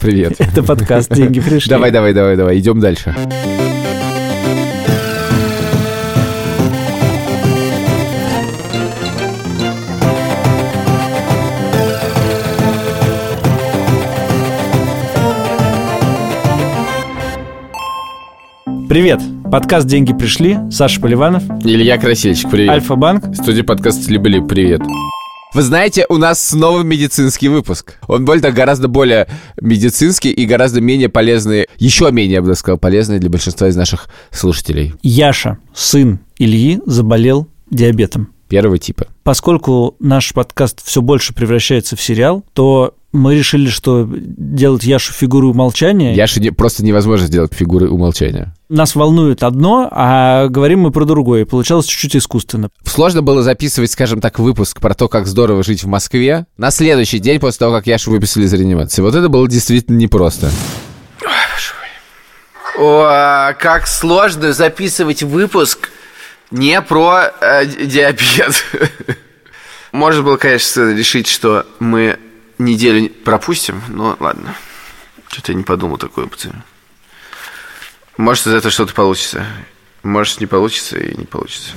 Привет. Это подкаст «Деньги пришли». Давай, давай, давай, давай, идем дальше. Привет. Подкаст «Деньги пришли». Саша Поливанов. Илья Красильщик, привет. Альфа-банк. Студия подкаста «Либо привет. Вы знаете, у нас снова медицинский выпуск. Он более того, гораздо более медицинский и гораздо менее полезный, еще менее, я бы сказал, полезный для большинства из наших слушателей. Яша, сын Ильи, заболел диабетом. Первого типа. Поскольку наш подкаст все больше превращается в сериал, то мы решили, что делать Яшу фигуру умолчания... Яше не, просто невозможно сделать фигуры умолчания. Нас волнует одно, а говорим мы про другое. Получалось чуть-чуть искусственно. Сложно было записывать, скажем так, выпуск про то, как здорово жить в Москве на следующий день после того, как Яшу выписали из реанимации. Вот это было действительно непросто. О, как сложно записывать выпуск не про э, диабет. Можно было, конечно, решить, что мы неделю пропустим, но ладно. Что-то я не подумал такое, пацаны. Может, из этого что-то получится. Может, не получится и не получится.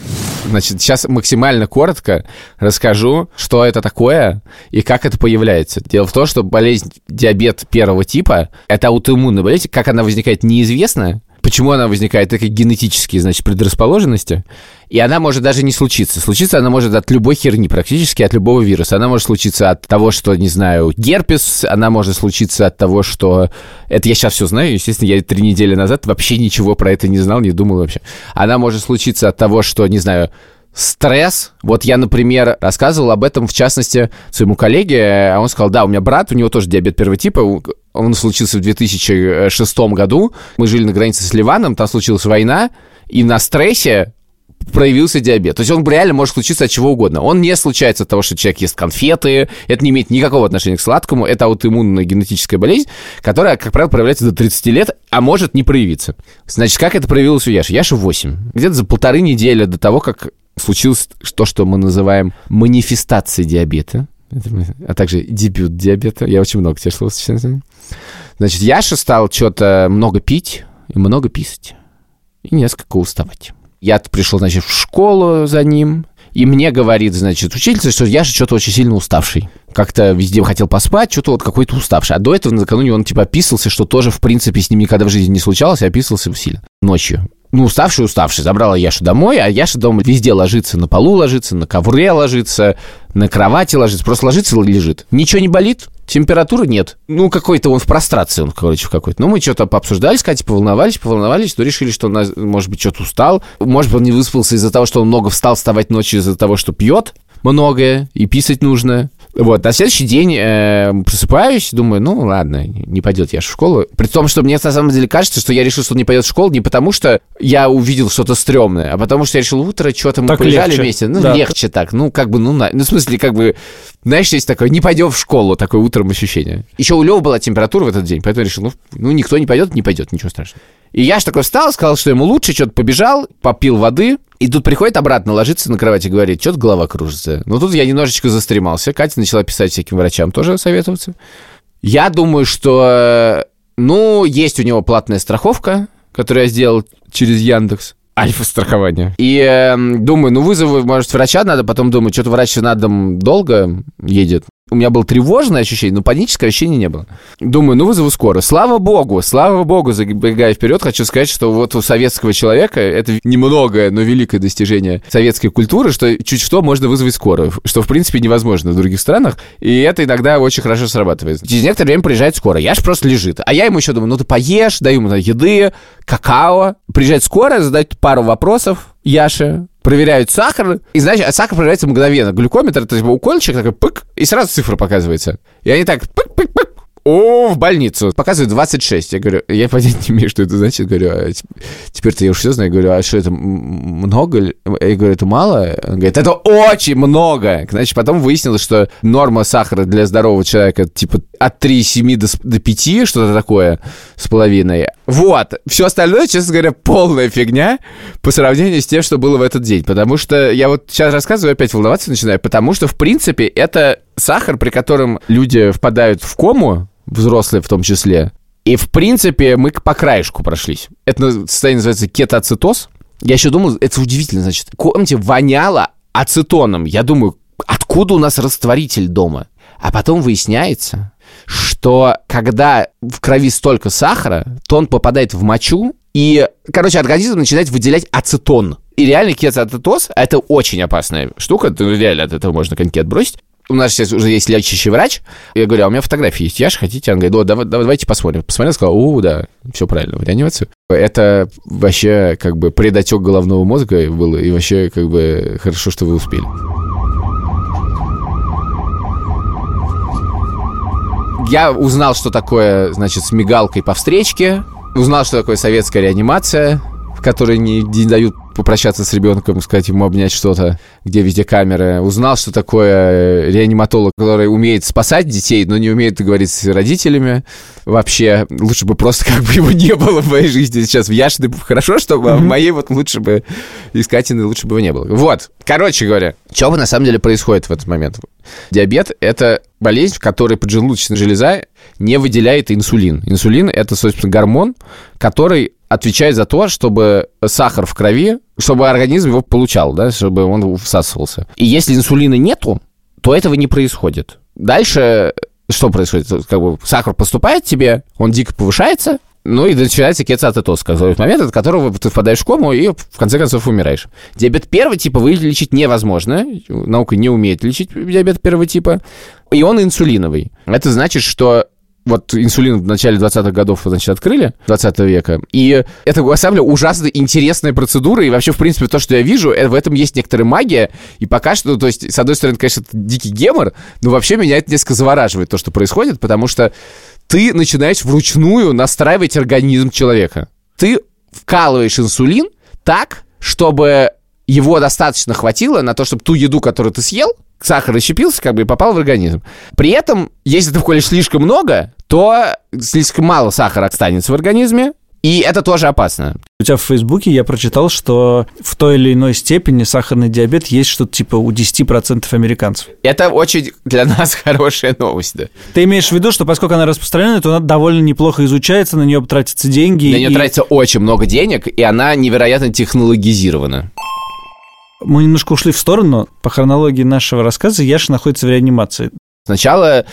Значит, сейчас максимально коротко расскажу, что это такое и как это появляется. Дело в том, что болезнь диабет первого типа – это аутоиммунная болезнь. Как она возникает, неизвестно. Почему она возникает? Это генетические, значит, предрасположенности. И она может даже не случиться. Случиться она может от любой херни, практически от любого вируса. Она может случиться от того, что, не знаю, герпес. Она может случиться от того, что... Это я сейчас все знаю. Естественно, я три недели назад вообще ничего про это не знал, не думал вообще. Она может случиться от того, что, не знаю, стресс. Вот я, например, рассказывал об этом, в частности, своему коллеге, а он сказал, да, у меня брат, у него тоже диабет первого типа, он случился в 2006 году, мы жили на границе с Ливаном, там случилась война, и на стрессе проявился диабет. То есть он реально может случиться от чего угодно. Он не случается от того, что человек ест конфеты, это не имеет никакого отношения к сладкому, это аутоиммунная генетическая болезнь, которая, как правило, проявляется до 30 лет, а может не проявиться. Значит, как это проявилось у Яши? Яша 8. Где-то за полторы недели до того, как случилось то, что мы называем манифестацией диабета, а также дебют диабета. Я очень много слов сейчас. Значит, Яша стал что-то много пить и много писать. И несколько уставать. Я пришел, значит, в школу за ним, и мне говорит, значит, учительница, что я же что-то очень сильно уставший. Как-то везде хотел поспать, что-то вот какой-то уставший. А до этого накануне он типа описывался, что тоже, в принципе, с ним никогда в жизни не случалось, а описывался сильно. Ночью ну, уставший, уставший. Забрала Яшу домой, а Яша дома везде ложится. На полу ложится, на ковре ложится, на кровати ложится. Просто ложится и лежит. Ничего не болит, температуры нет. Ну, какой-то он в прострации, он, короче, в какой-то. Ну, мы что-то пообсуждали с Катей, поволновались, поволновались, то решили, что он, может быть, что-то устал. Может быть, он не выспался из-за того, что он много встал вставать ночью из-за того, что пьет многое и писать нужно. Вот, на следующий день э, просыпаюсь, думаю, ну ладно, не пойдет я в школу. При том, что мне на самом деле кажется, что я решил, что он не пойдет в школу не потому, что я увидел что-то стрёмное, а потому что я решил, утро, что-то мы так полежали легче. вместе. Ну, да. легче так. Ну, как бы, ну, на... ну, в смысле, как бы, знаешь, есть такое, не пойдем в школу, такое утром ощущение. Еще у Лёвы была температура в этот день, поэтому я решил, ну, ну никто не пойдет, не пойдет, ничего страшного. И я ж такой встал, сказал, что ему лучше, что-то побежал, попил воды, и тут приходит обратно, ложится на кровать и говорит, что-то голова кружится. Ну, тут я немножечко застремался. Катя начала писать всяким врачам тоже советоваться. Я думаю, что, ну, есть у него платная страховка, которую я сделал через Яндекс. Альфа-страхование. И э, думаю, ну вызову, может, врача надо, потом думаю, что-то врач на дом долго едет у меня было тревожное ощущение, но паническое ощущение не было. Думаю, ну вызову скоро. Слава богу, слава богу, забегая вперед, хочу сказать, что вот у советского человека это немногое, но великое достижение советской культуры, что чуть что можно вызвать скорую, что в принципе невозможно в других странах, и это иногда очень хорошо срабатывает. Через некоторое время приезжает скорая, я ж просто лежит, а я ему еще думаю, ну ты поешь, даю ему еды, какао, приезжает скорая, задает пару вопросов, Яше, проверяют сахар, и, значит, а сахар проверяется мгновенно. Глюкометр, то есть укольчик такой пык, и сразу цифра показывается. И они так пык-пык-пык, о, в больницу. Показывает 26. Я говорю, я понять не имею, что это значит. Говорю, а теперь-то я уж все знаю. Говорю, а что это много? Я говорю, это мало? Он говорит, это очень много. Значит, потом выяснилось, что норма сахара для здорового человека типа от 3,7 до, до 5, что-то такое с половиной. Вот. Все остальное, честно говоря, полная фигня по сравнению с тем, что было в этот день. Потому что я вот сейчас рассказываю, опять волноваться начинаю, потому что, в принципе, это сахар, при котором люди впадают в кому, взрослые в том числе. И, в принципе, мы по краешку прошлись. Это состояние называется кетоацетоз. Я еще думал, это удивительно, значит. Помните, воняло ацетоном. Я думаю, откуда у нас растворитель дома? А потом выясняется, что когда в крови столько сахара, то он попадает в мочу, и, короче, организм начинает выделять ацетон. И реально кетоацетоз — это очень опасная штука, ну, реально от этого можно коньки отбросить. У нас сейчас уже есть лечащий врач. Я говорю, а у меня фотографии есть, Яш, хотите? Он говорит, да, давай, давайте посмотрим. Посмотрел, сказал, о, да, все правильно, в реанимацию. Это вообще как бы предотек головного мозга был, и вообще как бы хорошо, что вы успели. Я узнал, что такое, значит, с мигалкой по встречке, узнал, что такое советская реанимация, в которой не, не дают попрощаться с ребенком, сказать ему обнять что-то, где везде камеры. Узнал, что такое реаниматолог, который умеет спасать детей, но не умеет говорить с родителями. Вообще, лучше бы просто как бы его не было в моей жизни сейчас. В Яшиной хорошо, чтобы mm-hmm. в моей вот лучше бы искательной лучше бы его не было. Вот, короче говоря, что бы на самом деле происходит в этот момент? Диабет — это болезнь, в которой поджелудочная железа не выделяет инсулин. Инсулин — это, собственно, гормон, который отвечает за то, чтобы сахар в крови, чтобы организм его получал, да, чтобы он всасывался. И если инсулина нету, то этого не происходит. Дальше что происходит? Как бы сахар поступает тебе, он дико повышается, ну и начинается кетоацетоз, который момент, от которого ты впадаешь в кому и в конце концов умираешь. Диабет первого типа вылечить невозможно. Наука не умеет лечить диабет первого типа. И он инсулиновый. Это значит, что вот инсулин в начале 20-х годов, значит, открыли, 20 века, и это, на самом деле, ужасно интересная процедура, и вообще, в принципе, то, что я вижу, в этом есть некоторая магия, и пока что, то есть, с одной стороны, конечно, это дикий гемор, но вообще меня это несколько завораживает, то, что происходит, потому что ты начинаешь вручную настраивать организм человека. Ты вкалываешь инсулин так, чтобы его достаточно хватило на то, чтобы ту еду, которую ты съел, сахар расщепился, как бы, и попал в организм. При этом, если ты вколешь слишком много, то слишком мало сахара останется в организме, и это тоже опасно. У тебя в Фейсбуке я прочитал, что в той или иной степени сахарный диабет есть что-то типа у 10% американцев. Это очень для нас хорошая новость, да. Ты имеешь в виду, что поскольку она распространена, то она довольно неплохо изучается, на нее тратятся деньги. На нее и... тратится очень много денег, и она невероятно технологизирована. Мы немножко ушли в сторону. По хронологии нашего рассказа Яша находится в реанимации. Сначала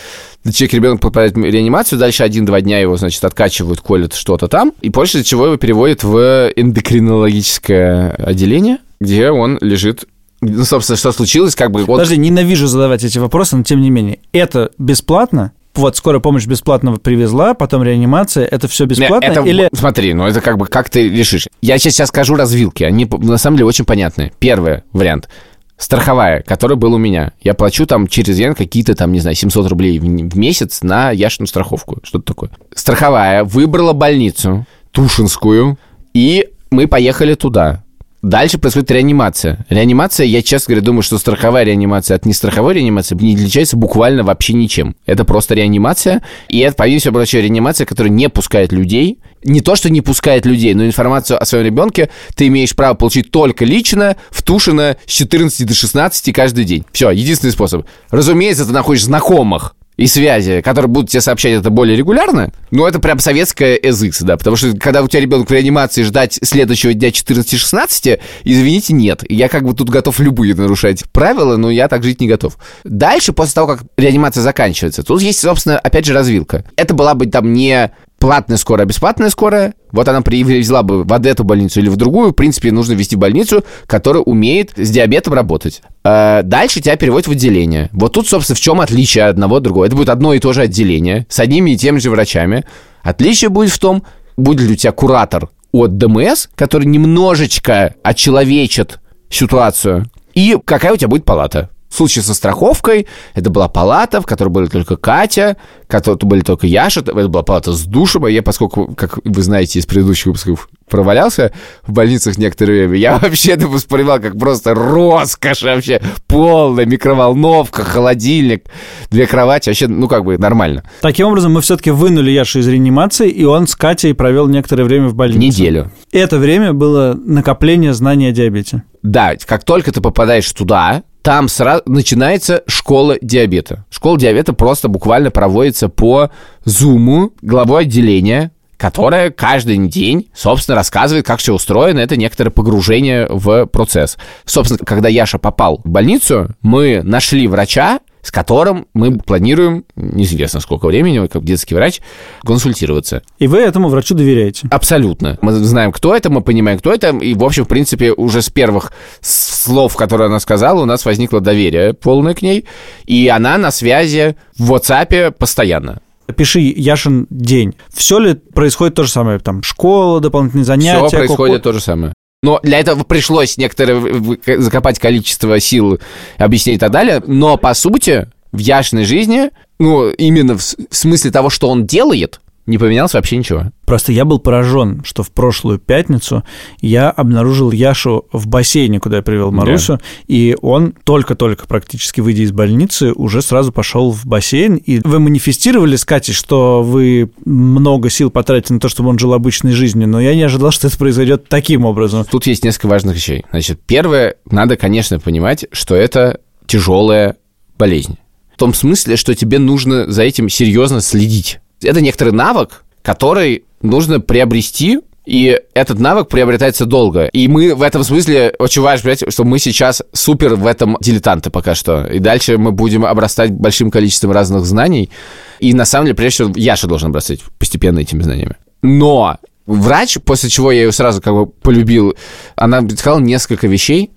человек, ребенок попадает в реанимацию, дальше один-два дня его, значит, откачивают, колят что-то там, и после чего его переводят в эндокринологическое отделение, где он лежит ну, собственно, что случилось, как бы... Подожди, ненавижу задавать эти вопросы, но тем не менее, это бесплатно? Вот скорая помощь бесплатно привезла, потом реанимация, это все бесплатно? Это, или... Смотри, ну это как бы, как ты решишь? Я сейчас, сейчас скажу развилки, они на самом деле очень понятные. Первый вариант. Страховая, которая была у меня. Я плачу там через Ян какие-то там, не знаю, 700 рублей в месяц на яшную страховку. Что-то такое. Страховая выбрала больницу, Тушинскую, и мы поехали туда. Дальше происходит реанимация. Реанимация, я честно говоря, думаю, что страховая реанимация от нестраховой реанимации не отличается буквально вообще ничем. Это просто реанимация, и это, помимо всего прочего, реанимация, которая не пускает людей. Не то, что не пускает людей, но информацию о своем ребенке ты имеешь право получить только лично, в Тушино с 14 до 16 каждый день. Все, единственный способ. Разумеется, ты находишь знакомых, и связи, которые будут тебе сообщать это более регулярно, ну, это прям советская ЭЗИКС, да, потому что когда у тебя ребенок в реанимации ждать следующего дня 14-16, извините, нет. Я как бы тут готов любые нарушать правила, но я так жить не готов. Дальше, после того, как реанимация заканчивается, тут есть, собственно, опять же, развилка. Это была бы там не платная скорая, бесплатная скорая, вот она привезла бы в эту больницу или в другую, в принципе, нужно вести больницу, которая умеет с диабетом работать. А дальше тебя переводят в отделение. Вот тут, собственно, в чем отличие одного от другого. Это будет одно и то же отделение с одними и теми же врачами. Отличие будет в том, будет ли у тебя куратор от ДМС, который немножечко очеловечит ситуацию, и какая у тебя будет палата. В случае со страховкой это была палата, в которой были только Катя, в которой были только Яша, это была палата с душем, а я, поскольку, как вы знаете из предыдущих выпусков, провалялся в больницах некоторое время, я вообще это воспринимал как просто роскошь вообще, полная микроволновка, холодильник, две кровати, вообще, ну, как бы нормально. Таким образом, мы все-таки вынули Яшу из реанимации, и он с Катей провел некоторое время в больнице. Неделю. Это время было накопление знаний о диабете. Да, как только ты попадаешь туда, там сразу начинается школа диабета. Школа диабета просто буквально проводится по зуму главой отделения, которая каждый день, собственно, рассказывает, как все устроено. Это некоторое погружение в процесс. Собственно, когда Яша попал в больницу, мы нашли врача, с которым мы планируем, неизвестно сколько времени, как детский врач, консультироваться. И вы этому врачу доверяете? Абсолютно. Мы знаем, кто это, мы понимаем, кто это, и, в общем, в принципе, уже с первых слов, которые она сказала, у нас возникло доверие полное к ней, и она на связи в WhatsApp постоянно пиши Яшин день. Все ли происходит то же самое? Там школа, дополнительные занятия? Все происходит то же самое. Но для этого пришлось некоторое закопать количество сил, объяснить и так далее. Но, по сути, в Яшиной жизни, ну, именно в смысле того, что он делает, не поменялось вообще ничего. Просто я был поражен, что в прошлую пятницу я обнаружил Яшу в бассейне, куда я привел Марусю, да. и он только-только практически выйдя из больницы уже сразу пошел в бассейн. И вы манифестировали с Катей, что вы много сил потратите на то, чтобы он жил обычной жизнью, но я не ожидал, что это произойдет таким образом. Тут есть несколько важных вещей. Значит, первое, надо, конечно, понимать, что это тяжелая болезнь. В том смысле, что тебе нужно за этим серьезно следить это некоторый навык, который нужно приобрести и этот навык приобретается долго. И мы в этом смысле очень важно понять, что мы сейчас супер в этом дилетанты пока что. И дальше мы будем обрастать большим количеством разных знаний. И на самом деле, прежде всего, Яша должен обрастать постепенно этими знаниями. Но врач, после чего я ее сразу как бы полюбил, она сказала несколько вещей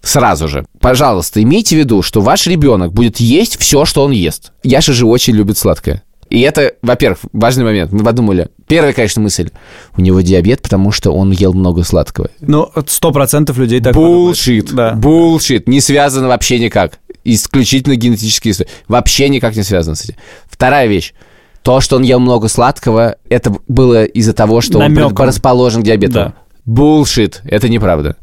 сразу же. Пожалуйста, имейте в виду, что ваш ребенок будет есть все, что он ест. Яша же очень любит сладкое. И это, во-первых, важный момент. Мы подумали. Первая, конечно, мысль. У него диабет, потому что он ел много сладкого. Ну, сто процентов людей так Булшит. Да. Булшит. Не связано вообще никак. Исключительно генетические истории. Вообще никак не связано с этим. Вторая вещь. То, что он ел много сладкого, это было из-за того, что Намеком. он расположен к диабету. Да. Булшит. Это неправда.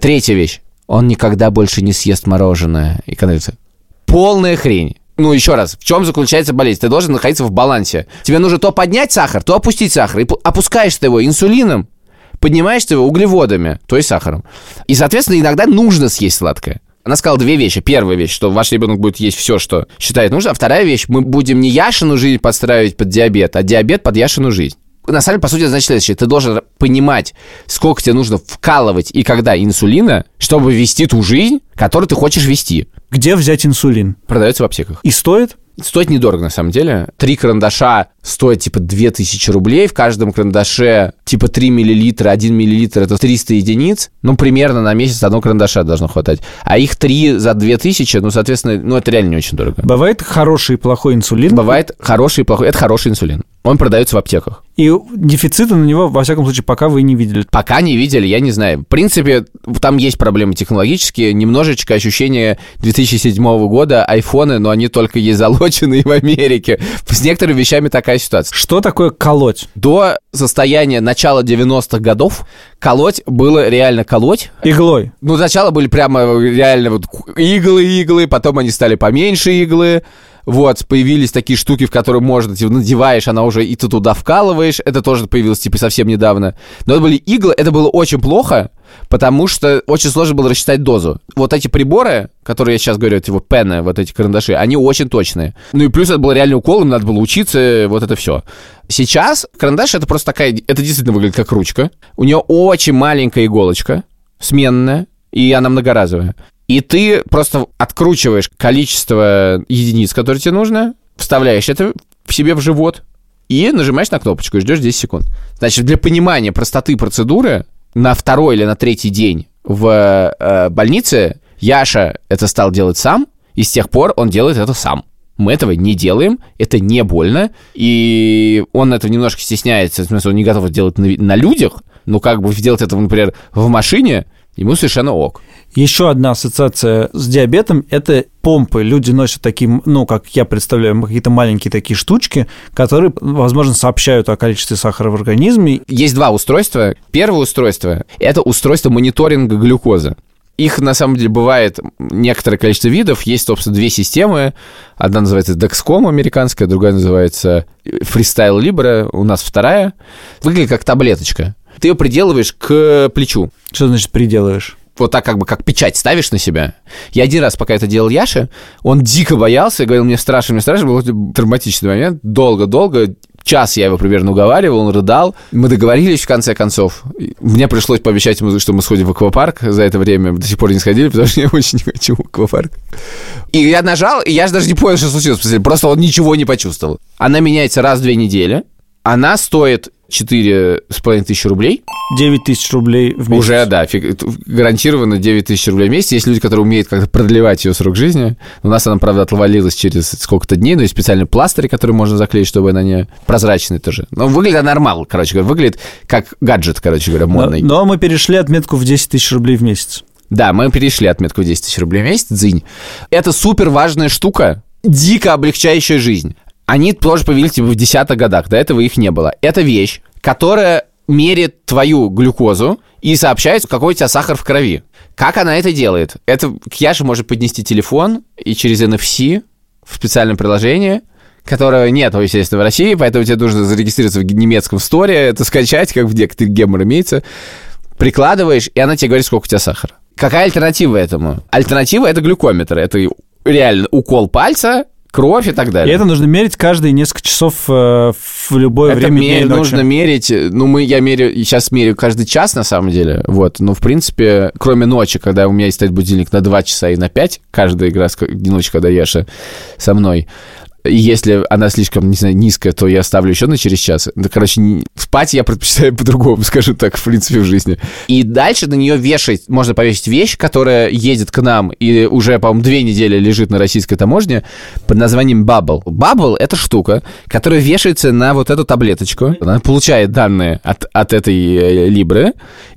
Третья вещь. Он никогда больше не съест мороженое. И Полная хрень ну, еще раз, в чем заключается болезнь? Ты должен находиться в балансе. Тебе нужно то поднять сахар, то опустить сахар. И опускаешь ты его инсулином, поднимаешь ты его углеводами, то есть сахаром. И, соответственно, иногда нужно съесть сладкое. Она сказала две вещи. Первая вещь, что ваш ребенок будет есть все, что считает нужно. А вторая вещь, мы будем не Яшину жизнь подстраивать под диабет, а диабет под Яшину жизнь. На самом деле, по сути, значит следующее. Ты должен понимать, сколько тебе нужно вкалывать и когда инсулина, чтобы вести ту жизнь, которую ты хочешь вести. Где взять инсулин? Продается в аптеках. И стоит? Стоит недорого, на самом деле. Три карандаша стоят, типа, 2000 рублей. В каждом карандаше, типа, 3 миллилитра. 1 миллилитр — это 300 единиц. Ну, примерно на месяц одного карандаша должно хватать. А их 3 за 2000, ну, соответственно, ну, это реально не очень дорого. Бывает хороший и плохой инсулин? Бывает хороший и плохой. Это хороший инсулин. Он продается в аптеках. И дефицита на него, во всяком случае, пока вы не видели. Пока не видели, я не знаю. В принципе, там есть проблемы технологические. Немножечко ощущение 2007 года, айфоны, но они только есть залочены в Америке. С некоторыми вещами такая ситуация. Что такое колоть? До состояния начала 90-х годов колоть было реально колоть. Иглой? Ну, сначала были прямо реально вот иглы-иглы, потом они стали поменьше иглы, вот, появились такие штуки, в которые можно, типа, надеваешь, она уже, и ты туда вкалываешь, это тоже появилось, типа, совсем недавно. Но это были иглы, это было очень плохо, потому что очень сложно было рассчитать дозу. Вот эти приборы, которые я сейчас говорю, типа, пены, вот эти карандаши, они очень точные. Ну и плюс это был реальный укол, им надо было учиться, вот это все. Сейчас карандаш это просто такая, это действительно выглядит как ручка. У нее очень маленькая иголочка, сменная, и она многоразовая. И ты просто откручиваешь количество единиц, которые тебе нужно, вставляешь это в себе в живот и нажимаешь на кнопочку и ждешь 10 секунд. Значит, для понимания простоты процедуры на второй или на третий день в э, больнице Яша это стал делать сам, и с тех пор он делает это сам. Мы этого не делаем, это не больно, и он этого немножко стесняется, в смысле, он не готов делать на, на людях, но как бы сделать это, например, в машине, ему совершенно ок. Еще одна ассоциация с диабетом – это помпы. Люди носят такие, ну, как я представляю, какие-то маленькие такие штучки, которые, возможно, сообщают о количестве сахара в организме. Есть два устройства. Первое устройство – это устройство мониторинга глюкозы. Их, на самом деле, бывает некоторое количество видов. Есть, собственно, две системы. Одна называется Dexcom американская, другая называется Freestyle Libre. У нас вторая. Выглядит как таблеточка. Ты ее приделываешь к плечу. Что значит приделываешь? вот так как бы как печать ставишь на себя. Я один раз, пока это делал Яша, он дико боялся, говорил, мне страшно, мне страшно, был травматичный момент, долго-долго, час я его примерно уговаривал, он рыдал. Мы договорились в конце концов. Мне пришлось пообещать ему, что мы сходим в аквапарк. За это время до сих пор не сходили, потому что я очень не хочу в аквапарк. И я нажал, и я же даже не понял, что случилось. Просто он ничего не почувствовал. Она меняется раз в две недели. Она стоит 4,5 тысячи рублей. 9 тысяч рублей в месяц. Уже, да, фиг, гарантированно 9 тысяч рублей в месяц. Есть люди, которые умеют как-то продлевать ее срок жизни. У нас она, правда, отвалилась через сколько-то дней, но есть специальные пластыри, которые можно заклеить, чтобы она не прозрачная тоже. Но выглядит она нормально, короче говоря. Выглядит как гаджет, короче говоря, модный. Но, но мы перешли отметку в 10 тысяч рублей в месяц. Да, мы перешли отметку в 10 тысяч рублей в месяц, дзынь. Это супер важная штука, дико облегчающая жизнь. Они тоже появились типа, в десятых годах, до этого их не было. Это вещь, которая мерит твою глюкозу и сообщает, какой у тебя сахар в крови. Как она это делает? Это к может поднести телефон и через NFC в специальном приложении, которого нет, естественно, в России, поэтому тебе нужно зарегистрироваться в немецком сторе, это скачать, как в некоторых гемор имеется, прикладываешь, и она тебе говорит, сколько у тебя сахара. Какая альтернатива этому? Альтернатива — это глюкометр. Это реально укол пальца, кровь и так далее. И это нужно мерить каждые несколько часов э, в любое это время ме- дня и ночи. нужно мерить, ну, мы, я мерю, сейчас меряю каждый час, на самом деле, вот, но, в принципе, кроме ночи, когда у меня есть стоит будильник на 2 часа и на 5, каждая игра, ночь, когда Яша со мной, если она слишком, не знаю, низкая, то я ставлю еще на через час. Короче, спать я предпочитаю по-другому, скажу так, в принципе, в жизни. И дальше на нее вешать, можно повесить вещь, которая едет к нам и уже, по-моему, две недели лежит на российской таможне под названием Bubble. Bubble — это штука, которая вешается на вот эту таблеточку. Она получает данные от, от этой э, Либры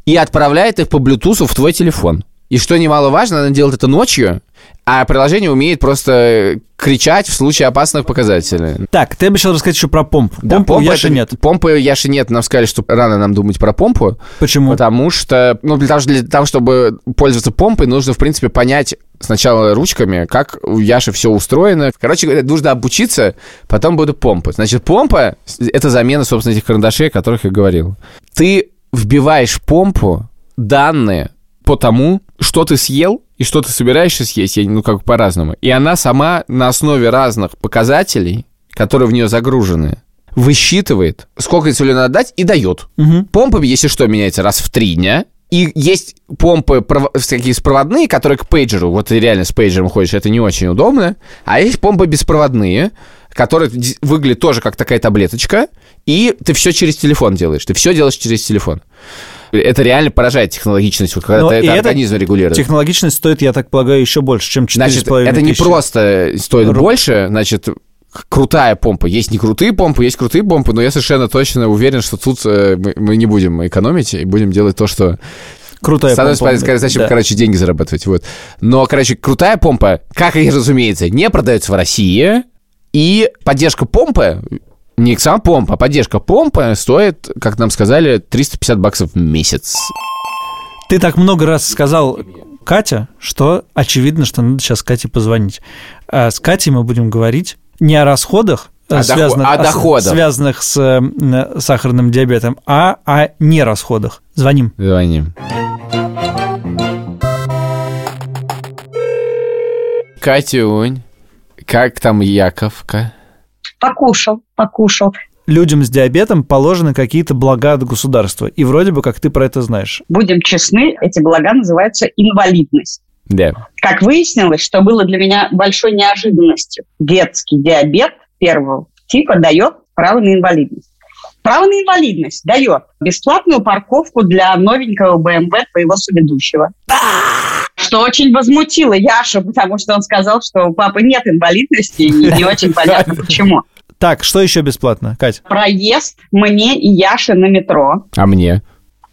и отправляет их по Bluetooth в твой телефон. И что немаловажно, она делает это ночью, а приложение умеет просто кричать в случае опасных показателей. Так, ты обещал рассказать еще про помпу. Да, помпы у Яши это- нет. Помпы Яши нет. Нам сказали, что рано нам думать про помпу. Почему? Потому что, ну, для того, для того, чтобы пользоваться помпой, нужно, в принципе, понять сначала ручками, как у Яши все устроено. Короче говоря, нужно обучиться, потом будут помпы. Значит, помпа — это замена, собственно, этих карандашей, о которых я говорил. Ты вбиваешь помпу данные по тому, что ты съел и что ты собираешься съесть, я- ну, как по-разному. И она сама на основе разных показателей, которые в нее загружены, высчитывает, сколько инсулина дать, и дает. Мгм. Помпа, если что, меняется раз в три дня. И есть помпы пров- такие беспроводные, которые к пейджеру, вот ты реально с пейджером ходишь, это не очень удобно. А есть помпы беспроводные, которые выглядят тоже как такая таблеточка, и ты все через телефон делаешь. Ты все делаешь через телефон. Это реально поражает технологичность, вот когда Но и это организм регулирует. Технологичность стоит, я так полагаю, еще больше, чем 4,5 Значит, это не тысячи. просто стоит Ру- больше, значит, крутая помпа. Есть не крутые помпы, есть крутые помпы, но я совершенно точно уверен, что тут э, мы, мы не будем экономить и будем делать то, что Крутая Становится помпа. понятно, зачем, Да. короче, деньги зарабатывать. Вот. Но, короче, крутая помпа, как и разумеется, не продается в России. И поддержка помпы, не сама помпа, а поддержка помпы стоит, как нам сказали, 350 баксов в месяц. Ты так много раз сказал Катя, что очевидно, что надо сейчас Кате позвонить. А с Катей мы будем говорить не о расходах, э, дохо- связанных, о с- доходах. связанных с э, сахарным диабетом, а о нерасходах. Звоним. Звоним. Катюнь, как там Яковка? Покушал, покушал. Людям с диабетом положены какие-то блага от государства. И вроде бы как ты про это знаешь. Будем честны, эти блага называются инвалидность. Да. Как выяснилось, что было для меня большой неожиданностью, детский диабет первого типа дает право на инвалидность. Право на инвалидность дает бесплатную парковку для новенького БМВ твоего соведущего. Что очень возмутило Яшу, потому что он сказал, что у папы нет инвалидности, и не очень понятно почему. Так, что еще бесплатно, Кать? Проезд мне и Яше на метро. А мне?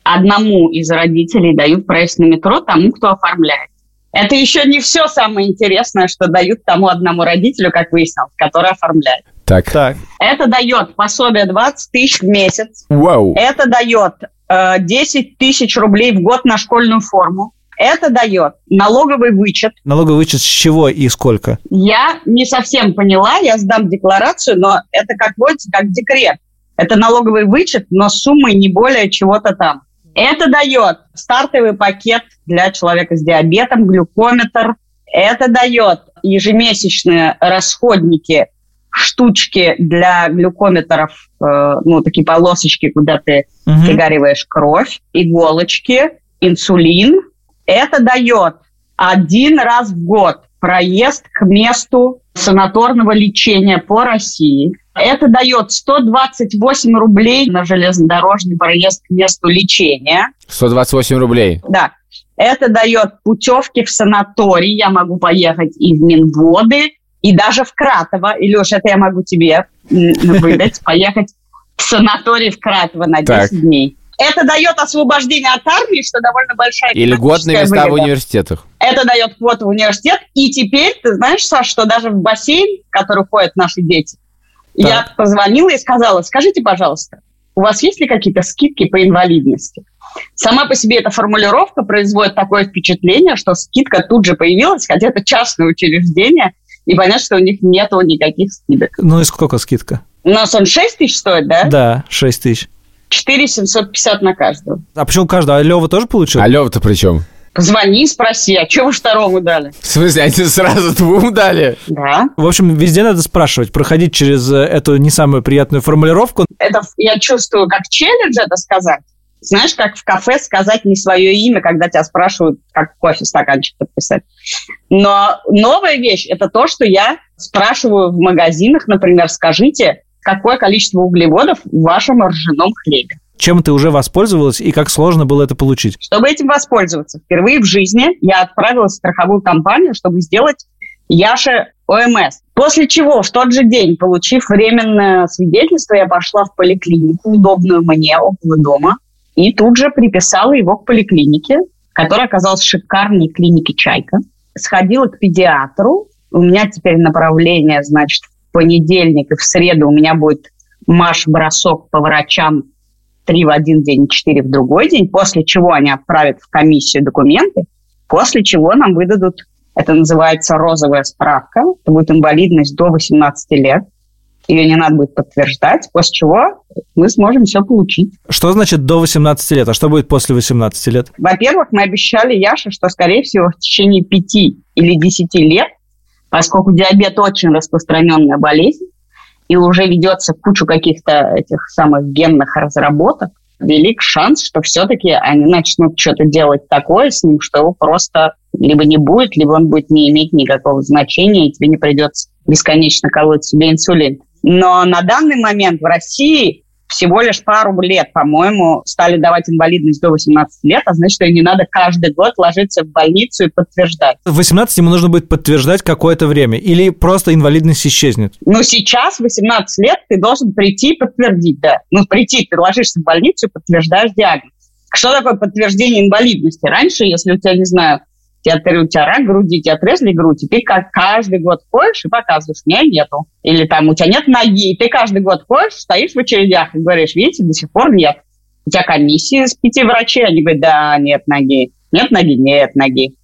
одному из родителей дают проезд на метро тому, кто оформляет. Это еще не все самое интересное, что дают тому одному родителю, как выяснилось, который оформляет. Так. Так, Это дает пособие 20 тысяч в месяц. Вау. Это дает э, 10 тысяч рублей в год на школьную форму. Это дает налоговый вычет. налоговый вычет с чего и сколько? Я не совсем поняла, я сдам декларацию, но это, как водится, как декрет. Это налоговый вычет, но с суммой не более чего-то там. Это дает стартовый пакет для человека с диабетом, глюкометр. Это дает ежемесячные расходники, штучки для глюкометров, э, ну, такие полосочки, куда ты угу. пригориваешь кровь, иголочки, инсулин. Это дает один раз в год проезд к месту санаторного лечения по России. Это дает 128 рублей на железнодорожный проезд к месту лечения. 128 рублей? Да. Это дает путевки в санаторий. Я могу поехать и в Минводы, и даже в Кратово. Илюш, это я могу тебе выдать. Поехать в санаторий в Кратово на 10 так. дней. Это дает освобождение от армии, что довольно большая И льготные места выгода. в университетах. Это дает квоту в университет. И теперь, ты знаешь, Саш, что даже в бассейн, в который ходят наши дети, так. я позвонила и сказала, скажите, пожалуйста, у вас есть ли какие-то скидки по инвалидности? Сама по себе эта формулировка производит такое впечатление, что скидка тут же появилась, хотя это частное учреждение, и понятно, что у них нету никаких скидок. Ну и сколько скидка? У нас он 6 тысяч стоит, да? Да, 6 тысяч. 4 750 на каждого. А почему каждого? А Лева тоже получил? А Лева-то при чем? Позвони, спроси, а что вы второму дали? В смысле, они сразу двум дали? Да. В общем, везде надо спрашивать, проходить через э, эту не самую приятную формулировку. Это я чувствую как челлендж это сказать. Знаешь, как в кафе сказать не свое имя, когда тебя спрашивают, как кофе стаканчик подписать. Но новая вещь – это то, что я спрашиваю в магазинах, например, скажите, какое количество углеводов в вашем ржаном хлебе. Чем ты уже воспользовалась и как сложно было это получить? Чтобы этим воспользоваться, впервые в жизни я отправилась в страховую компанию, чтобы сделать Яше ОМС. После чего в тот же день, получив временное свидетельство, я пошла в поликлинику, удобную мне, около дома, и тут же приписала его к поликлинике, которая оказалась шикарной клинике «Чайка». Сходила к педиатру. У меня теперь направление, значит, в понедельник и в среду у меня будет марш-бросок по врачам три в один день, четыре в другой день, после чего они отправят в комиссию документы, после чего нам выдадут, это называется розовая справка, это будет инвалидность до 18 лет, ее не надо будет подтверждать, после чего мы сможем все получить. Что значит до 18 лет? А что будет после 18 лет? Во-первых, мы обещали Яше, что, скорее всего, в течение 5 или 10 лет, поскольку диабет очень распространенная болезнь, и уже ведется кучу каких-то этих самых генных разработок, велик шанс, что все-таки они начнут что-то делать такое с ним, что его просто либо не будет, либо он будет не иметь никакого значения, и тебе не придется бесконечно колоть себе инсулин. Но на данный момент в России всего лишь пару лет, по-моему, стали давать инвалидность до 18 лет, а значит, что не надо каждый год ложиться в больницу и подтверждать. В 18 ему нужно будет подтверждать какое-то время или просто инвалидность исчезнет? Ну, сейчас, 18 лет, ты должен прийти и подтвердить, да. Ну, прийти, ты ложишься в больницу и подтверждаешь диагноз. Что такое подтверждение инвалидности? Раньше, если у тебя, не знаю, тебе, тебя рак груди, тебе отрезали грудь, и ты как каждый год ходишь и показываешь, меня нету. Или там у тебя нет ноги, и ты каждый год ходишь, стоишь в очередях и говоришь, видите, до сих пор нет. У тебя комиссия из пяти врачей, они говорят, да, нет ноги. Нет ноги, нет ноги.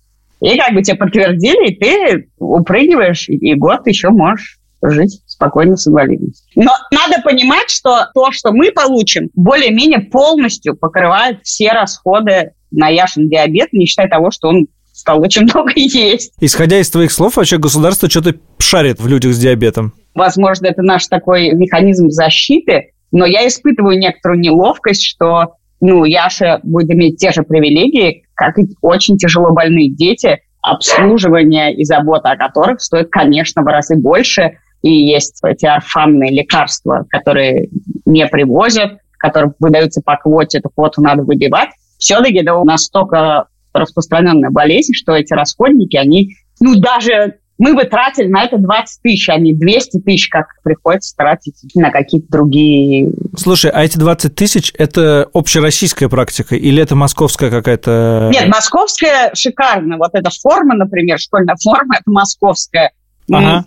И как бы тебе подтвердили, и ты упрыгиваешь, и год еще можешь жить спокойно с инвалидностью. Но надо понимать, что то, что мы получим, более-менее полностью покрывает все расходы на Яшин диабет, не считая того, что он стал очень много есть. Исходя из твоих слов, вообще государство что-то шарит в людях с диабетом. Возможно, это наш такой механизм защиты, но я испытываю некоторую неловкость, что ну, Яша будет иметь те же привилегии, как и очень тяжело больные дети, обслуживание и забота о которых стоит, конечно, в разы больше. И есть эти орфанные лекарства, которые не привозят, которые выдаются по квоте, эту квоту надо выбивать. Все-таки это настолько распространенная болезнь, что эти расходники, они, ну, даже мы бы тратили на это 20 тысяч, а не 200 тысяч, как приходится тратить на какие-то другие... Слушай, а эти 20 тысяч – это общероссийская практика или это московская какая-то... Нет, московская шикарная. Вот эта форма, например, школьная форма – это московская. Ага.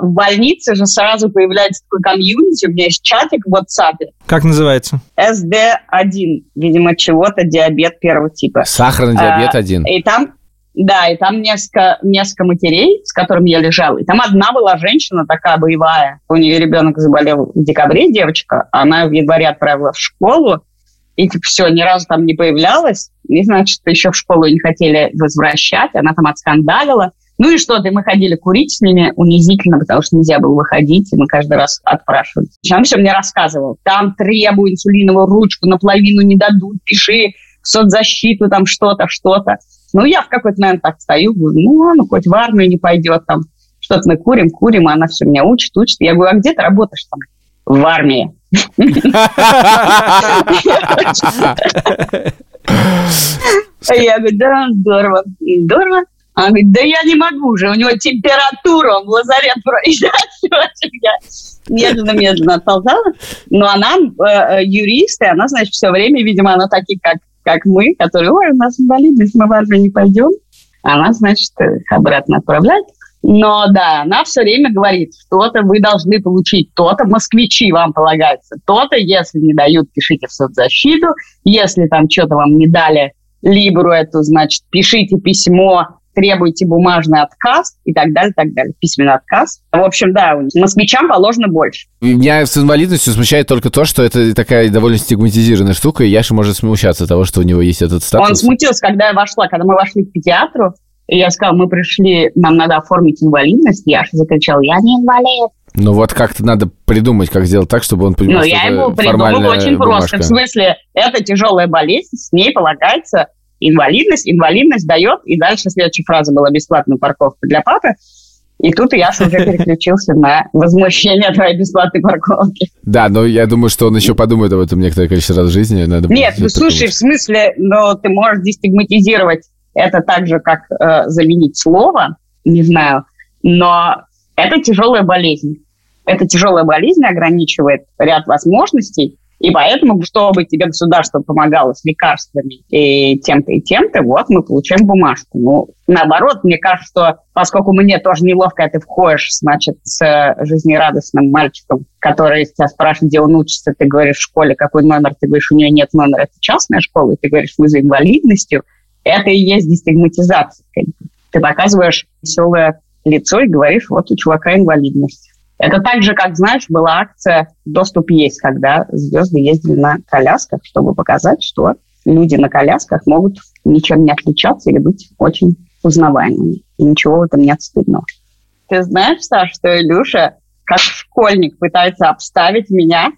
В больнице же сразу появляется такой комьюнити, у меня есть чатик в WhatsApp. Как называется? СД1, видимо, чего-то, диабет первого типа. Сахарный диабет 1. А, и там, да, и там несколько, несколько матерей, с которыми я лежала. И там одна была женщина такая боевая. У нее ребенок заболел в декабре, девочка. Она в январе отправила в школу. и типа все, ни разу там не появлялась. И, значит, еще в школу не хотели возвращать, она там отскандалила. Ну и что-то, мы ходили курить с ними унизительно, потому что нельзя было выходить, и мы каждый раз отпрашивали. Он все мне рассказывал. Там требую инсулиновую ручку, наполовину не дадут, пиши в соцзащиту, там что-то, что-то. Ну, я в какой-то момент так стою, говорю, ну, ну, хоть в армию не пойдет, там, что-то мы курим, курим, а она все меня учит, учит. Я говорю, а где ты работаешь там? В армии. Я говорю, да, здорово, здорово. Она говорит, да я не могу уже, у него температура, он в лазарет проезжает. Я медленно-медленно отползала. Но она э, юрист, и она, значит, все время, видимо, она такие, как, как мы, которые, ой, у нас инвалидность, мы в армию не пойдем. Она, значит, их обратно отправляет. Но да, она все время говорит, что-то вы должны получить, то-то москвичи вам полагается, то-то, если не дают, пишите в соцзащиту, если там что-то вам не дали, Либру эту, значит, пишите письмо, требуйте бумажный отказ и так далее, так далее. Письменный отказ. В общем, да, москвичам положено больше. Меня с инвалидностью смущает только то, что это такая довольно стигматизированная штука, и Яша может смущаться того, что у него есть этот статус. Он смутился, когда я вошла, когда мы вошли к педиатру, и я сказала, мы пришли, нам надо оформить инвалидность. Яша закричал, я не инвалид. Ну вот как-то надо придумать, как сделать так, чтобы он понимал, Ну, я ему придумала очень бумажка. просто. В смысле, это тяжелая болезнь, с ней полагается инвалидность. Инвалидность дает, и дальше следующая фраза была бесплатная парковка для папы. И тут я уже переключился на возмущение твоей бесплатной парковки. Да, но я думаю, что он еще подумает об этом некоторое количество раз в жизни. Надо Нет, ну слушай, в смысле, но ты можешь дестигматизировать это так же, как э, заменить слово, не знаю, но это тяжелая болезнь. Эта тяжелая болезнь ограничивает ряд возможностей, и поэтому, чтобы тебе государство помогало с лекарствами и тем-то и тем-то, вот мы получаем бумажку. Ну, наоборот, мне кажется, что поскольку мне тоже неловко, ты входишь, значит, с жизнерадостным мальчиком, который тебя спрашивает, где он учится, ты говоришь в школе, какой номер, ты говоришь, у него нет номера, это частная школа, и ты говоришь, мы за инвалидностью, это и есть дестигматизация. Ты показываешь веселое лицо и говоришь, вот у чувака инвалидность. Это так же, как, знаешь, была акция «Доступ есть», когда звезды ездили на колясках, чтобы показать, что люди на колясках могут ничем не отличаться или быть очень узнаваемыми. И ничего в этом нет стыдного. Ты знаешь, Саш, что Илюша, как школьник, пытается обставить меня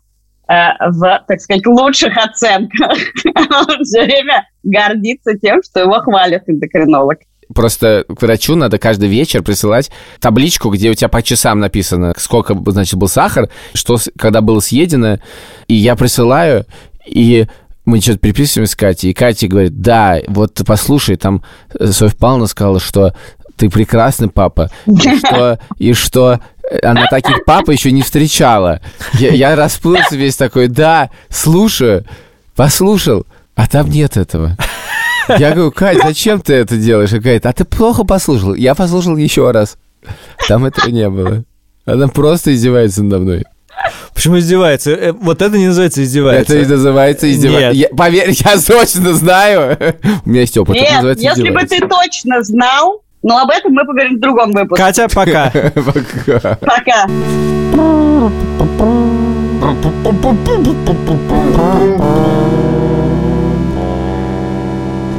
э, в, так сказать, лучших оценках. Он все время гордится тем, что его хвалят эндокринолог. Просто к врачу надо каждый вечер присылать табличку, где у тебя по часам написано, сколько, значит, был сахар, что когда было съедено. И я присылаю, и мы что-то переписываем с Катей, и Катя говорит, да, вот послушай, там э, Софья Павловна сказала, что ты прекрасный папа, и что, и что она таких папа еще не встречала. Я, я расплылся весь такой, да, слушаю, послушал, а там нет этого. Я говорю, Кать, зачем ты это делаешь? Она говорит, а ты плохо послушал. Я послушал еще раз. Там этого не было. Она просто издевается надо мной. Почему издевается? Э, вот это не называется издевается. Это называется издевается. Я, поверь, я точно знаю. У меня есть опыт. Нет, если бы ты точно знал, но об этом мы поговорим в другом выпуске. Катя, пока. Пока. Пока.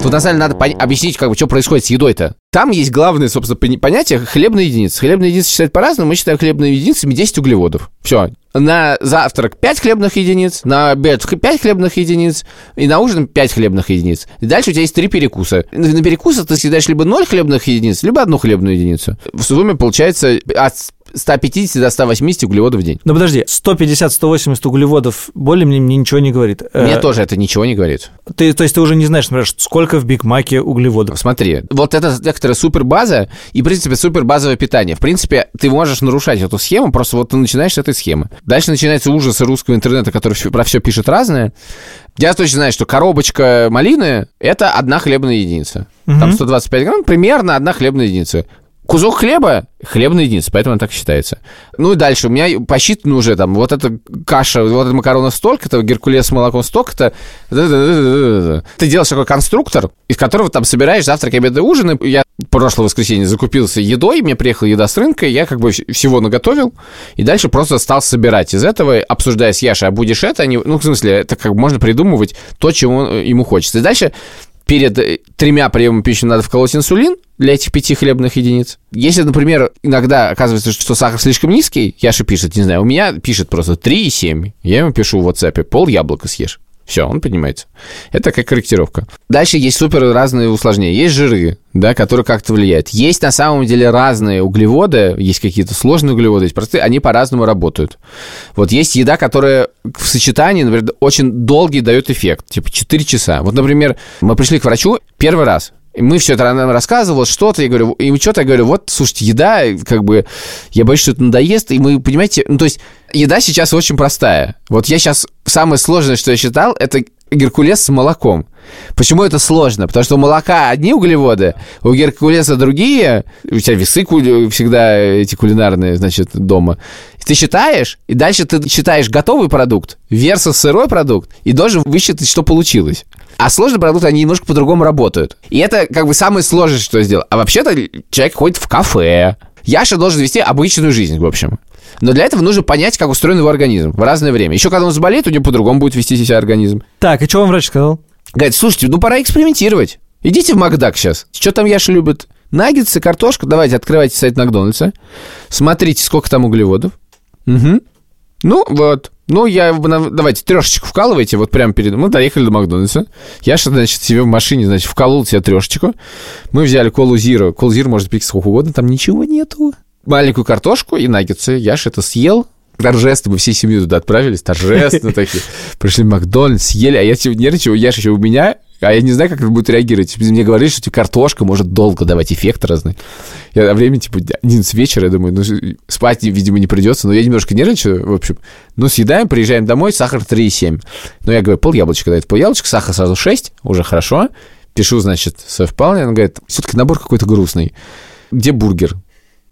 Тут на самом деле надо пон- объяснить, как бы, что происходит с едой-то. Там есть главное, собственно, понятие хлебная единица. Хлебная единица считают по-разному. Мы считаем хлебными единицами 10 углеводов. Все. На завтрак 5 хлебных единиц, на обед 5 хлебных единиц, и на ужин 5 хлебных единиц. И дальше у тебя есть 3 перекуса. На перекусы ты съедаешь либо 0 хлебных единиц, либо одну хлебную единицу. В сумме получается от 150 до 180 углеводов в день. Ну подожди, 150-180 углеводов более мне, мне ничего не говорит. Мне э, тоже это ничего не говорит. Ты, то есть ты уже не знаешь, например, сколько в Биг Маке углеводов? Смотри, вот это некоторая супербаза и, в принципе, супербазовое питание. В принципе, ты можешь нарушать эту схему, просто вот ты начинаешь с этой схемы. Дальше начинается ужасы русского интернета, который про все пишет разное. Я точно знаю, что коробочка малины – это одна хлебная единица. Угу. Там 125 грамм, примерно одна хлебная единица Кусок хлеба – хлебная единица, поэтому она так считается. Ну и дальше. У меня посчитано уже там вот эта каша, вот эта макарона столько-то, геркулес с молоком столько-то. Ты делаешь такой конструктор, из которого там собираешь завтрак, обед и ужин. Я прошлое воскресенье закупился едой, мне приехала еда с рынка, я как бы всего наготовил, и дальше просто стал собирать из этого, обсуждая с Яшей, а будешь это? Ну, в смысле, это как можно придумывать то, чему ему хочется. И дальше перед э, тремя приемами пищи надо вколоть инсулин для этих пяти хлебных единиц. Если, например, иногда оказывается, что сахар слишком низкий, Яша пишет, не знаю, у меня пишет просто 3,7. Я ему пишу в WhatsApp, пол яблока съешь. Все, он поднимается. Это как корректировка. Дальше есть супер разные усложнения. Есть жиры, да, которые как-то влияют. Есть на самом деле разные углеводы, есть какие-то сложные углеводы, есть простые, они по-разному работают. Вот есть еда, которая в сочетании, например, очень долгий дает эффект, типа 4 часа. Вот, например, мы пришли к врачу первый раз, и мы все это нам рассказывал, что-то, я говорю, и что-то я говорю, вот, слушайте, еда, как бы, я боюсь, что это надоест, и мы, понимаете, ну, то есть, еда сейчас очень простая. Вот я сейчас, самое сложное, что я считал, это геркулес с молоком. Почему это сложно? Потому что у молока одни углеводы, у геркулеса другие, у тебя весы всегда эти кулинарные, значит, дома. Ты считаешь, и дальше ты считаешь готовый продукт versus сырой продукт, и должен высчитать, что получилось. А сложные продукты, они немножко по-другому работают. И это как бы самое сложное, что сделал. А вообще-то человек ходит в кафе. Яша должен вести обычную жизнь, в общем. Но для этого нужно понять, как устроен его организм в разное время. Еще когда он заболеет, у него по-другому будет вести себя организм. Так, и что вам врач сказал? Говорит, слушайте, ну пора экспериментировать. Идите в Макдак сейчас. Что там Яша любит? Наггетсы, картошка. Давайте, открывайте сайт Макдональдса. Смотрите, сколько там углеводов. Угу. Ну, вот. Ну, я, давайте, трешечку вкалывайте, вот прямо перед... Мы доехали до Макдональдса. Я, что значит, себе в машине, значит, вколол себе трешечку. Мы взяли колу Зиро. Колу Зиро может пить сколько угодно, там ничего нету. Маленькую картошку и наггетсы. Я же это съел, торжественно, мы всей семьей туда отправились, торжественно такие. Пришли в Макдональдс, съели, а я типа нервничаю, я же еще у меня, а я не знаю, как это будет реагировать. Мне говорили, что типа, картошка может долго давать эффект разный. Я, а время, типа, 11 вечера, я думаю, ну, спать, видимо, не придется, но я немножко нервничаю, в общем. Ну, съедаем, приезжаем домой, сахар 3,7. Ну, я говорю, пол яблочка дает, пол яблочка, сахар сразу 6, уже хорошо. Пишу, значит, совпал, он говорит, все-таки набор какой-то грустный. Где бургер?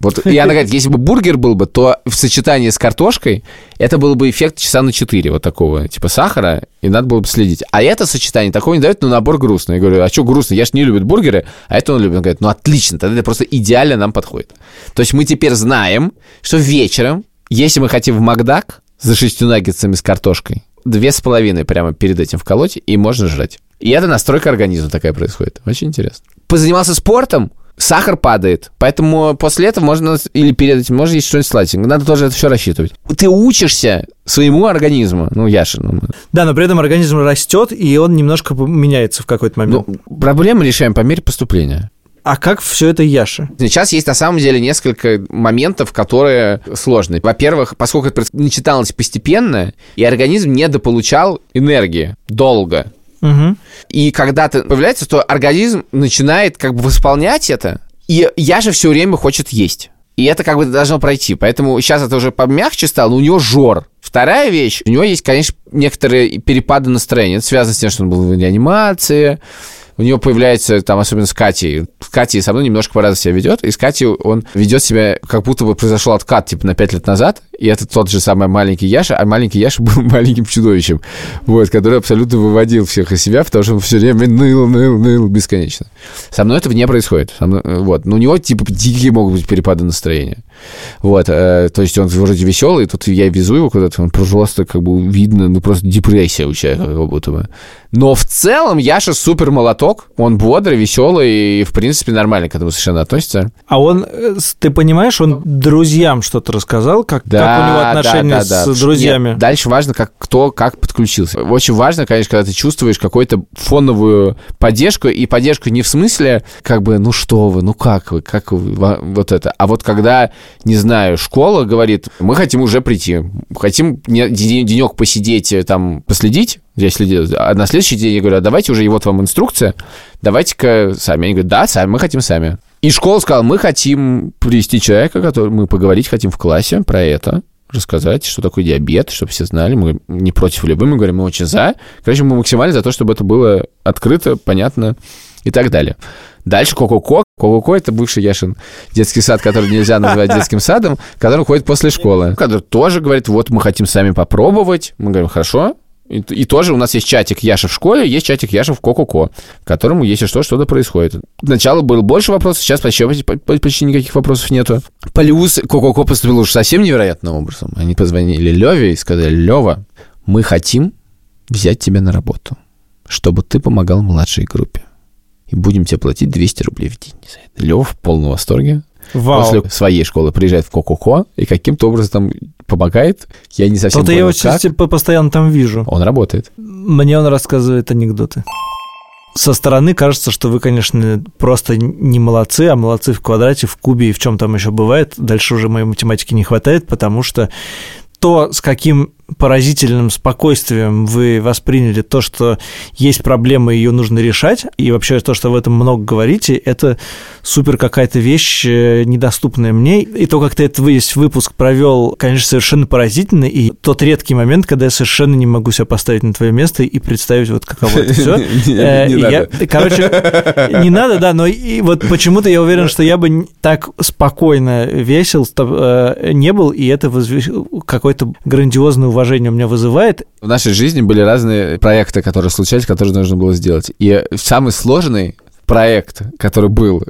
Вот и она говорит, если бы бургер был бы, то в сочетании с картошкой это был бы эффект часа на 4 вот такого, типа сахара, и надо было бы следить. А это сочетание такого не дает, но набор грустный. Я говорю, а что грустно? Я ж не любит бургеры, а это он любит. Он говорит, ну отлично, тогда это просто идеально нам подходит. То есть мы теперь знаем, что вечером, если мы хотим в Макдак за шестью наггетсами с картошкой, две с половиной прямо перед этим вколоть, и можно жрать. И это настройка организма такая происходит. Очень интересно. Позанимался спортом, сахар падает. Поэтому после этого можно, или перед этим, можно есть что-нибудь сладенькое. Надо тоже это все рассчитывать. Ты учишься своему организму. Ну, Яша. Ну, да, но при этом организм растет, и он немножко меняется в какой-то момент. Ну, проблемы решаем по мере поступления. А как все это Яша? Сейчас есть на самом деле несколько моментов, которые сложны. Во-первых, поскольку это не читалось постепенно, и организм недополучал энергии долго. Угу. И когда это появляется, то организм начинает как бы восполнять это, и я же все время хочет есть. И это как бы должно пройти. Поэтому сейчас это уже помягче стало, но у него жор. Вторая вещь, у него есть, конечно, некоторые перепады настроения. Это связано с тем, что он был в реанимации, у него появляется, там, особенно с Катей, Катей со мной немножко по-разному себя ведет, и с Катей он ведет себя, как будто бы произошел откат, типа, на пять лет назад, и это тот же самый маленький Яша, а маленький Яша был маленьким чудовищем, вот, который абсолютно выводил всех из себя, потому что он все время ныл, ныл, ныл бесконечно. Со мной этого не происходит. Со мной, вот. Но у него, типа, дикие могут быть перепады настроения. Вот. Э, то есть он вроде веселый, тут я везу его куда-то, он просто, как бы, видно, ну, просто депрессия у человека, как будто бы. Но в целом Яша супер молоток, он бодрый, веселый и, в принципе, нормально к этому совершенно относится. А он, э, ты понимаешь, он друзьям что-то рассказал, как, да, как у него отношения да, да, да. с друзьями? Нет, дальше важно, как кто как подключился. Очень важно, конечно, когда ты чувствуешь какую-то фоновую поддержку, и поддержку не в смысле, как бы, ну что вы, ну как вы, как вы, вот это, а вот когда, не знаю, школа говорит, мы хотим уже прийти, хотим денек посидеть, э, там, последить, я следил. А на следующий день я говорю, а давайте уже, и вот вам инструкция, давайте-ка сами. Они говорят, да, сами, мы хотим сами. И школа сказала, мы хотим привести человека, который мы поговорить хотим в классе про это, рассказать, что такое диабет, чтобы все знали. Мы не против любым, мы говорим, мы очень за. Короче, мы максимально за то, чтобы это было открыто, понятно и так далее. Дальше Кококо. Кококо — это бывший Яшин детский сад, который нельзя называть детским садом, который ходит после школы. Который тоже говорит, вот мы хотим сами попробовать. Мы говорим, хорошо, и, и тоже у нас есть чатик Яша в школе, есть чатик Яша в Кококо, в если что, что-то происходит. Сначала было больше вопросов, сейчас почти, почти никаких вопросов нету. Плюс Кококо поступил уж совсем невероятным образом. Они позвонили Леве и сказали, Лева, мы хотим взять тебя на работу, чтобы ты помогал младшей группе. И будем тебе платить 200 рублей в день. Лев в полном восторге. Вау. После своей школы приезжает в Кококо и каким-то образом там помогает. Я не совсем я понял, его как. типа, постоянно там вижу. Он работает. Мне он рассказывает анекдоты. Со стороны кажется, что вы, конечно, просто не молодцы, а молодцы в квадрате, в кубе и в чем там еще бывает. Дальше уже моей математики не хватает, потому что то, с каким поразительным спокойствием вы восприняли то, что есть проблема, ее нужно решать, и вообще то, что в этом много говорите, это супер какая-то вещь, э, недоступная мне. И то, как ты этот весь выпуск провел, конечно, совершенно поразительно, и тот редкий момент, когда я совершенно не могу себя поставить на твое место и представить, вот каково это все. Надо. Короче, не надо, да, но и вот почему-то я уверен, что я бы так спокойно весел э, не был, и это какое-то грандиозное уважение у меня вызывает. В нашей жизни были разные проекты, которые случались, которые нужно было сделать. И самый сложный проект, который был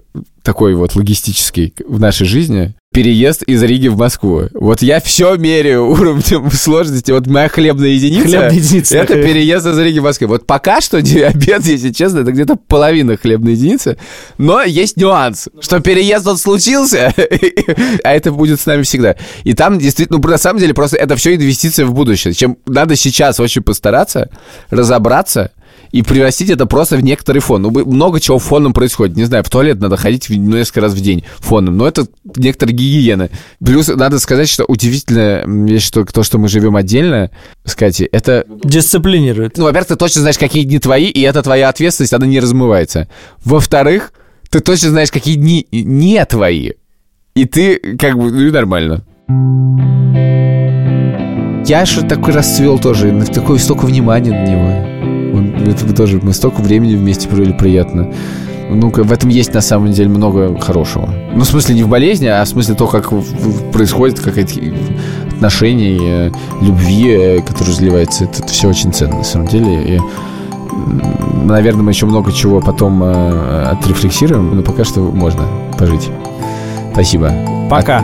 такой вот логистический в нашей жизни, переезд из Риги в Москву. Вот я все меряю уровнем сложности. Вот моя хлебная единица, Хлебная единица. это переезд из Риги в Москву. Вот пока что диабет, если честно, это где-то половина хлебной единицы. Но есть нюанс, что переезд он случился, а это будет с нами всегда. И там действительно, ну, на самом деле, просто это все инвестиция в будущее. Чем надо сейчас очень постараться, разобраться, и превратить это просто в некоторый фон. Ну, много чего фоном происходит. Не знаю, в туалет надо ходить ну, несколько раз в день фоном. Но это некоторые гигиены. Плюс надо сказать, что удивительная вещь, что то, что мы живем отдельно, Катей, это Дисциплинирует. ну, во-первых, ты точно знаешь, какие дни твои, и это твоя ответственность, она не размывается. Во-вторых, ты точно знаешь, какие дни не твои. И ты, как бы, ну и нормально. Я же такой расцвел тоже, на такое столько внимания на него. Он, это тоже, мы столько времени вместе провели приятно. Ну, в этом есть на самом деле много хорошего. Ну, в смысле, не в болезни, а в смысле то, как происходит какие-то отношения, э, любви, э, которые разливается. Это, все очень ценно, на самом деле. И, наверное, мы еще много чего потом э, отрефлексируем, но пока что можно пожить. Спасибо. Пока.